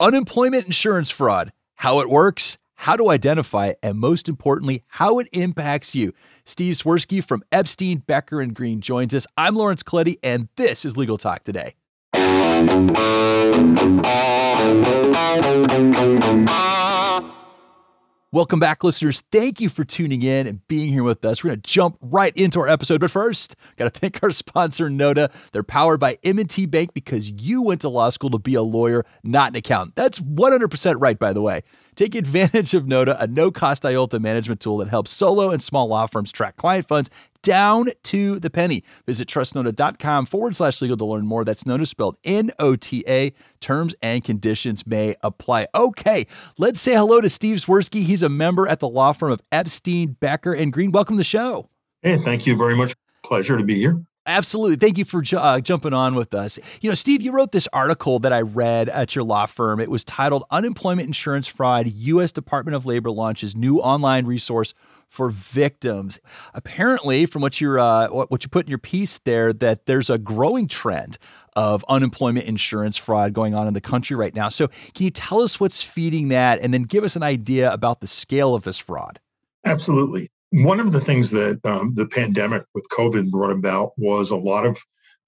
unemployment insurance fraud, how it works, how to identify and most importantly, how it impacts you. Steve Swirsky from Epstein, Becker, and Green joins us. I'm Lawrence Colletti, and this is Legal Talk Today. Welcome back, listeners. Thank you for tuning in and being here with us. We're going to jump right into our episode, but first, got to thank our sponsor, Nota. They're powered by M&T Bank because you went to law school to be a lawyer, not an accountant. That's 100% right, by the way. Take advantage of Nota, a no-cost IOLTA management tool that helps solo and small law firms track client funds down to the penny. Visit trustnota.com forward slash legal to learn more. That's Nota spelled N O T A. Terms and conditions may apply. Okay, let's say hello to Steve Swirsky. He's a member at the law firm of Epstein, Becker, and Green. Welcome to the show. Hey, thank you very much. Pleasure to be here. Absolutely. Thank you for uh, jumping on with us. You know, Steve, you wrote this article that I read at your law firm. It was titled Unemployment Insurance Fraud U.S. Department of Labor Launches New Online Resource for victims. Apparently, from what you're uh, what you put in your piece there, that there's a growing trend of unemployment insurance fraud going on in the country right now. So, can you tell us what's feeding that, and then give us an idea about the scale of this fraud? Absolutely. One of the things that um, the pandemic with COVID brought about was a lot of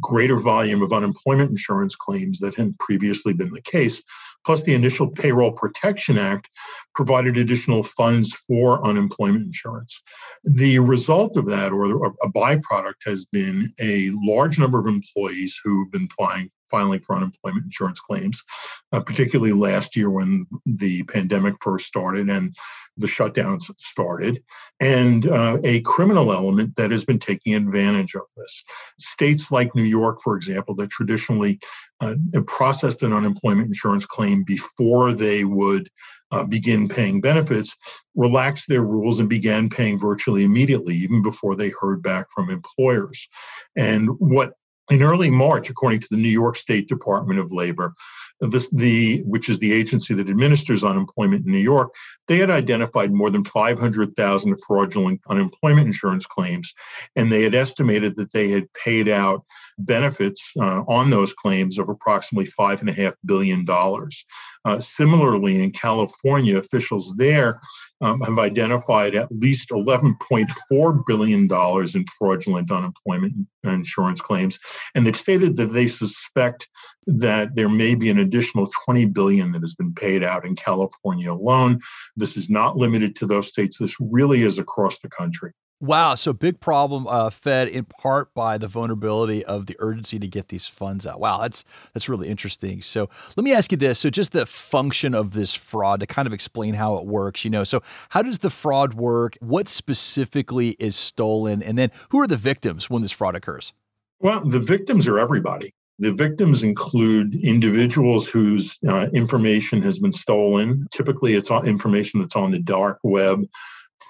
greater volume of unemployment insurance claims that had previously been the case Plus, the initial Payroll Protection Act provided additional funds for unemployment insurance. The result of that, or a byproduct, has been a large number of employees who've been filing, filing for unemployment insurance claims, uh, particularly last year when the pandemic first started and the shutdowns started, and uh, a criminal element that has been taking advantage of this. States like New York, for example, that traditionally uh, processed an unemployment insurance claim before they would uh, begin paying benefits, relaxed their rules and began paying virtually immediately, even before they heard back from employers. And what in early March, according to the New York State Department of Labor, this, the which is the agency that administers unemployment in New York, they had identified more than 500,000 fraudulent unemployment insurance claims, and they had estimated that they had paid out benefits uh, on those claims of approximately five and a half billion dollars. Uh, similarly, in California, officials there um, have identified at least 11.4 billion dollars in fraudulent unemployment insurance claims, and they've stated that they suspect that there may be an additional 20 billion that has been paid out in California alone. This is not limited to those states. This really is across the country. Wow, so big problem uh, fed in part by the vulnerability of the urgency to get these funds out. Wow, that's that's really interesting. So let me ask you this: so just the function of this fraud to kind of explain how it works. You know, so how does the fraud work? What specifically is stolen, and then who are the victims when this fraud occurs? Well, the victims are everybody. The victims include individuals whose uh, information has been stolen. Typically, it's information that's on the dark web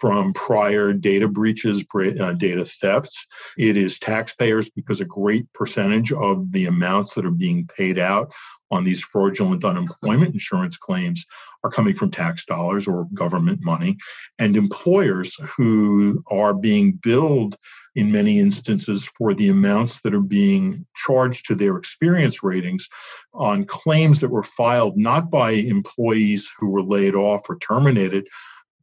from prior data breaches, uh, data thefts. It is taxpayers because a great percentage of the amounts that are being paid out on these fraudulent unemployment insurance claims are coming from tax dollars or government money, and employers who are being billed in many instances for the amounts that are being charged to their experience ratings on claims that were filed not by employees who were laid off or terminated,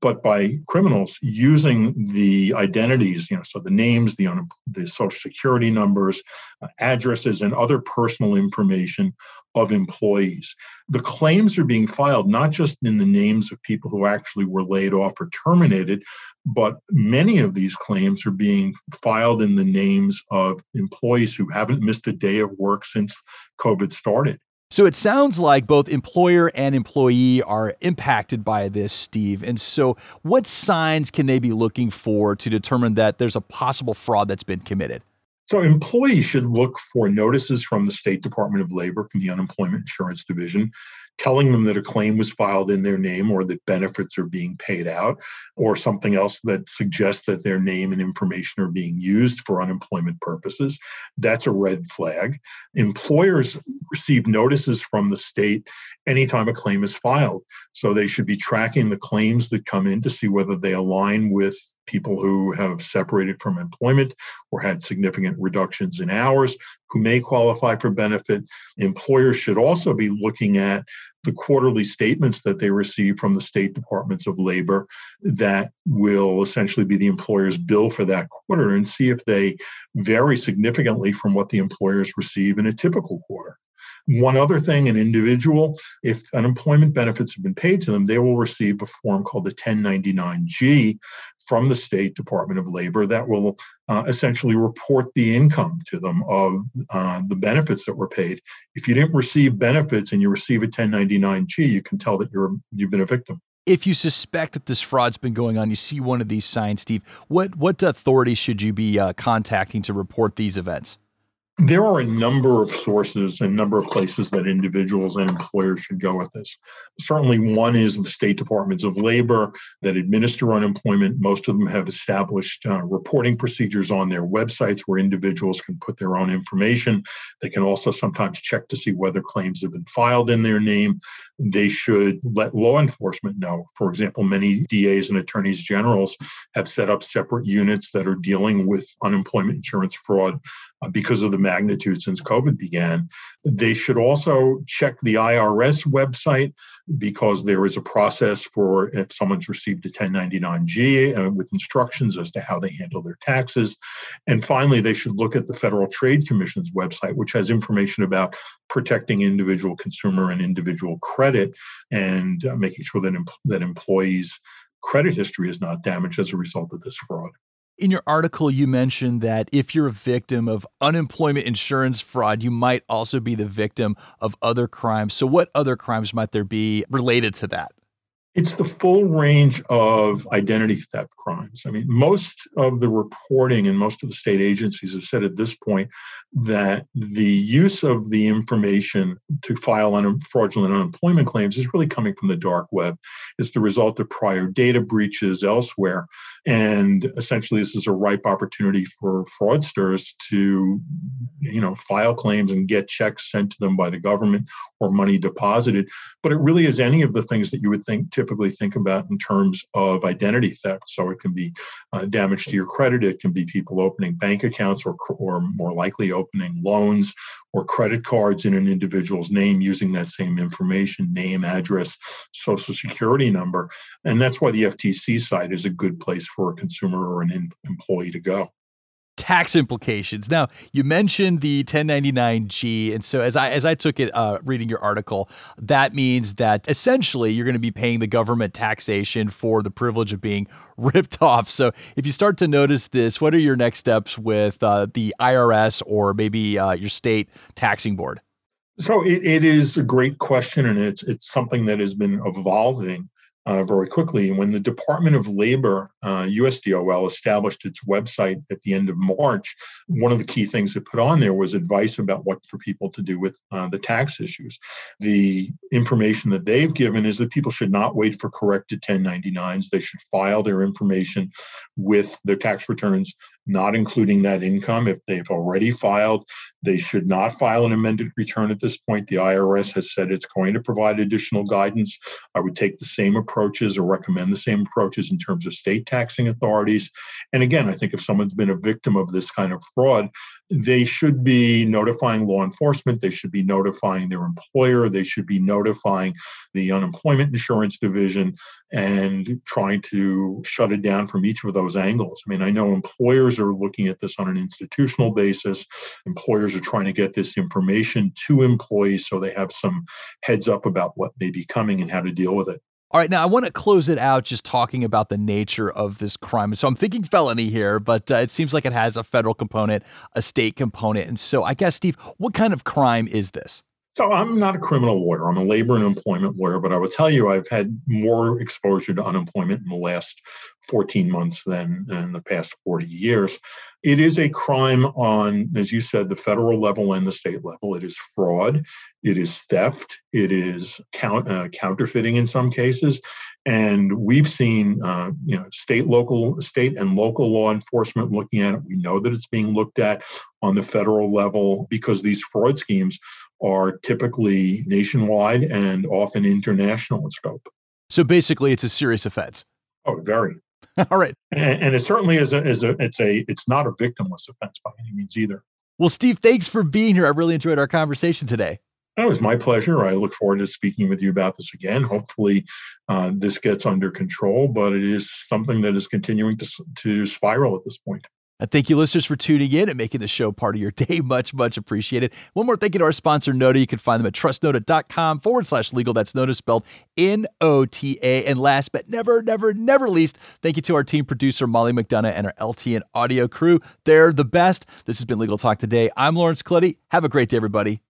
but by criminals using the identities, you know, so the names, the, the social security numbers, uh, addresses, and other personal information of employees. The claims are being filed not just in the names of people who actually were laid off or terminated, but many of these claims are being filed in the names of employees who haven't missed a day of work since COVID started. So it sounds like both employer and employee are impacted by this, Steve. And so, what signs can they be looking for to determine that there's a possible fraud that's been committed? So, employees should look for notices from the State Department of Labor, from the Unemployment Insurance Division, telling them that a claim was filed in their name or that benefits are being paid out, or something else that suggests that their name and information are being used for unemployment purposes. That's a red flag. Employers receive notices from the state anytime a claim is filed. So they should be tracking the claims that come in to see whether they align with people who have separated from employment or had significant reductions in hours who may qualify for benefit. Employers should also be looking at the quarterly statements that they receive from the state departments of labor that will essentially be the employer's bill for that quarter and see if they vary significantly from what the employers receive in a typical quarter. One other thing, an individual, if unemployment benefits have been paid to them, they will receive a form called the 1099G from the State Department of Labor that will uh, essentially report the income to them of uh, the benefits that were paid. If you didn't receive benefits and you receive a 1099G, you can tell that you're you've been a victim if you suspect that this fraud's been going on, you see one of these signs, Steve. What what authority should you be uh, contacting to report these events? There are a number of sources and number of places that individuals and employers should go with this. Certainly, one is the state departments of labor that administer unemployment. Most of them have established uh, reporting procedures on their websites where individuals can put their own information. They can also sometimes check to see whether claims have been filed in their name. They should let law enforcement know. For example, many DAs and attorneys generals have set up separate units that are dealing with unemployment insurance fraud because of the magnitude since COVID began. They should also check the IRS website because there is a process for if someone's received a 1099G uh, with instructions as to how they handle their taxes. And finally, they should look at the Federal Trade Commission's website, which has information about protecting individual consumer and individual credit and uh, making sure that, em- that employees' credit history is not damaged as a result of this fraud. In your article, you mentioned that if you're a victim of unemployment insurance fraud, you might also be the victim of other crimes. So, what other crimes might there be related to that? It's the full range of identity theft crimes. I mean, most of the reporting and most of the state agencies have said at this point that the use of the information to file un- fraudulent unemployment claims is really coming from the dark web. It's the result of prior data breaches elsewhere. And essentially, this is a ripe opportunity for fraudsters to, you know, file claims and get checks sent to them by the government or money deposited. But it really is any of the things that you would think typically think about in terms of identity theft. So it can be uh, damage to your credit, it can be people opening bank accounts or, or more likely opening loans or credit cards in an individual's name using that same information name, address, social security number. And that's why the FTC site is a good place for a consumer or an employee to go tax implications. Now, you mentioned the 1099G, and so as I as I took it uh, reading your article, that means that essentially you're going to be paying the government taxation for the privilege of being ripped off. So, if you start to notice this, what are your next steps with uh, the IRS or maybe uh, your state taxing board? So it, it is a great question, and it's it's something that has been evolving uh, very quickly. And when the Department of Labor, uh, USDOL, established its website at the end of March, one of the key things it put on there was advice about what for people to do with uh, the tax issues. The information that they've given is that people should not wait for corrected 1099s. They should file their information with their tax returns, not including that income. If they've already filed, they should not file an amended return at this point. The IRS has said it's going to provide additional guidance. I would take the same approaches or recommend the same approaches in terms of state taxing authorities. And again, I think if someone's been a victim of this kind of fraud, they should be notifying law enforcement, they should be notifying their employer, they should be notifying the unemployment insurance division and trying to shut it down from each of those angles. I mean, I know employers are looking at this on an institutional basis. Employers are trying to get this information to employees so they have some heads up about what may be coming and how to deal with it. All right, now I want to close it out just talking about the nature of this crime. So I'm thinking felony here, but uh, it seems like it has a federal component, a state component. And so I guess, Steve, what kind of crime is this? So I'm not a criminal lawyer. I'm a labor and employment lawyer, but I will tell you I've had more exposure to unemployment in the last 14 months than in the past 40 years. It is a crime on, as you said, the federal level and the state level. It is fraud, it is theft, it is count, uh, counterfeiting in some cases, and we've seen, uh, you know, state, local, state and local law enforcement looking at it. We know that it's being looked at on the federal level because these fraud schemes are typically nationwide and often international in scope. So basically, it's a serious offense. Oh, very. All right. And, and, it certainly is a, is a it's a it's not a victimless offense by any means either. Well, Steve, thanks for being here. I really enjoyed our conversation today. That was my pleasure. I look forward to speaking with you about this again. Hopefully, uh, this gets under control, but it is something that is continuing to, to spiral at this point. Thank you, listeners, for tuning in and making the show part of your day. Much, much appreciated. One more thank you to our sponsor, Nota. You can find them at trustnota.com forward slash legal. That's Nota spelled N O T A. And last but never, never, never least, thank you to our team producer, Molly McDonough, and our LTN audio crew. They're the best. This has been Legal Talk Today. I'm Lawrence Colletti. Have a great day, everybody.